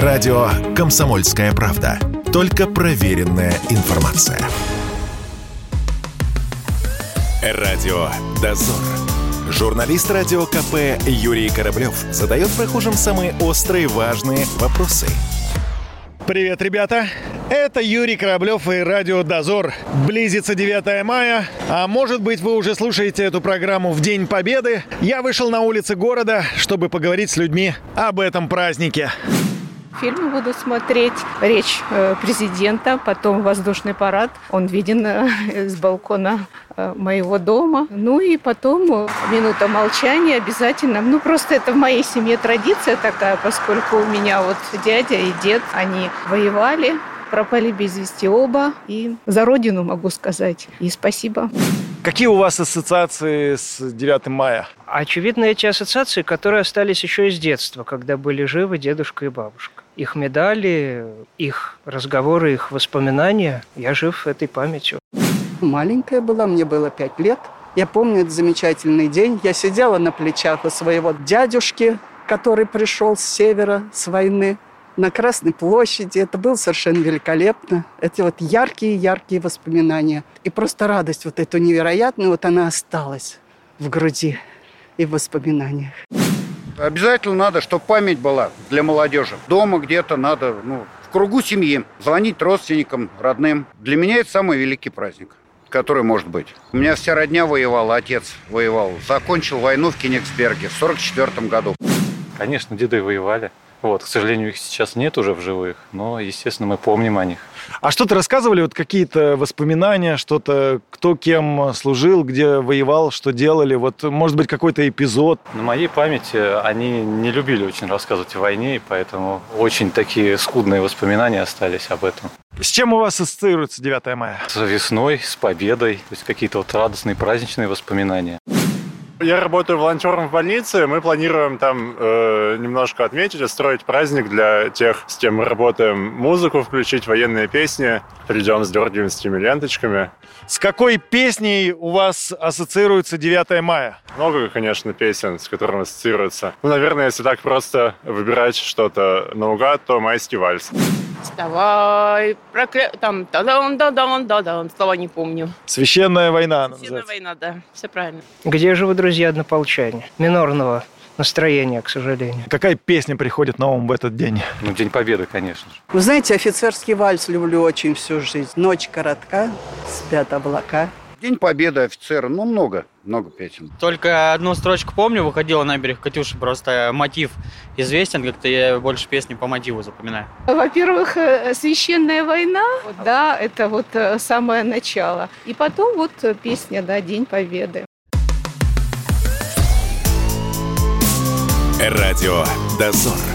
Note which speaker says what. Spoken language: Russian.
Speaker 1: Радио «Комсомольская правда». Только проверенная информация. Радио «Дозор». Журналист радио КП Юрий Кораблев задает прохожим самые острые важные вопросы.
Speaker 2: Привет, ребята! Это Юрий Кораблев и Радио Дозор. Близится 9 мая, а может быть вы уже слушаете эту программу в День Победы. Я вышел на улицы города, чтобы поговорить с людьми об этом празднике.
Speaker 3: Фильмы буду смотреть. Речь э, президента, потом воздушный парад. Он виден э, с балкона э, моего дома. Ну и потом минута молчания обязательно. Ну просто это в моей семье традиция такая, поскольку у меня вот дядя и дед, они воевали пропали без вести оба. И за родину могу сказать. И спасибо.
Speaker 2: Какие у вас ассоциации с 9 мая?
Speaker 4: Очевидно, эти ассоциации, которые остались еще из детства, когда были живы дедушка и бабушка. Их медали, их разговоры, их воспоминания. Я жив этой памятью.
Speaker 5: Маленькая была, мне было пять лет. Я помню этот замечательный день. Я сидела на плечах у своего дядюшки, который пришел с севера, с войны на Красной площади. Это было совершенно великолепно. Это вот яркие-яркие воспоминания. И просто радость вот эту невероятную, вот она осталась в груди и в воспоминаниях.
Speaker 6: Обязательно надо, чтобы память была для молодежи. Дома где-то надо, ну, в кругу семьи, звонить родственникам, родным. Для меня это самый великий праздник который может быть. У меня вся родня воевала, отец воевал. Закончил войну в Кенигсберге в 1944 году.
Speaker 7: Конечно, деды воевали. Вот, к сожалению, их сейчас нет уже в живых, но, естественно, мы помним о них.
Speaker 2: А что-то рассказывали, вот какие-то воспоминания, что-то, кто кем служил, где воевал, что делали, вот, может быть, какой-то эпизод?
Speaker 7: На моей памяти они не любили очень рассказывать о войне, и поэтому очень такие скудные воспоминания остались об этом.
Speaker 2: С чем у вас ассоциируется 9 мая?
Speaker 7: С весной, с победой, то есть какие-то вот радостные праздничные воспоминания.
Speaker 8: Я работаю волонтером в больнице. Мы планируем там э, немножко отметить, устроить праздник для тех, с кем мы работаем. Музыку включить, военные песни. Придем с дергаемскими ленточками.
Speaker 2: С какой песней у вас ассоциируется 9 мая?
Speaker 8: Много, конечно, песен, с которыми ассоциируется. Ну, наверное, если так просто выбирать что-то наугад, то майский вальс.
Speaker 3: Вставай, прокля... там, да дан да дан да дан слова не помню.
Speaker 2: Священная война.
Speaker 3: Священная война, да, все правильно.
Speaker 4: Где же вы, друзья, однополчане? Минорного настроения, к сожалению.
Speaker 2: Какая песня приходит на ум в этот день?
Speaker 7: Ну, День Победы, конечно же.
Speaker 5: Вы знаете, офицерский вальс люблю очень всю жизнь. Ночь коротка, спят облака.
Speaker 6: День Победы, офицера, ну много, много песен.
Speaker 9: Только одну строчку помню, выходила на берег Катюши, просто мотив известен, как-то я больше песни по мотиву запоминаю.
Speaker 3: Во-первых, э, священная война, да, это вот э, самое начало. И потом вот песня, да, День Победы.
Speaker 1: Радио «Дозор».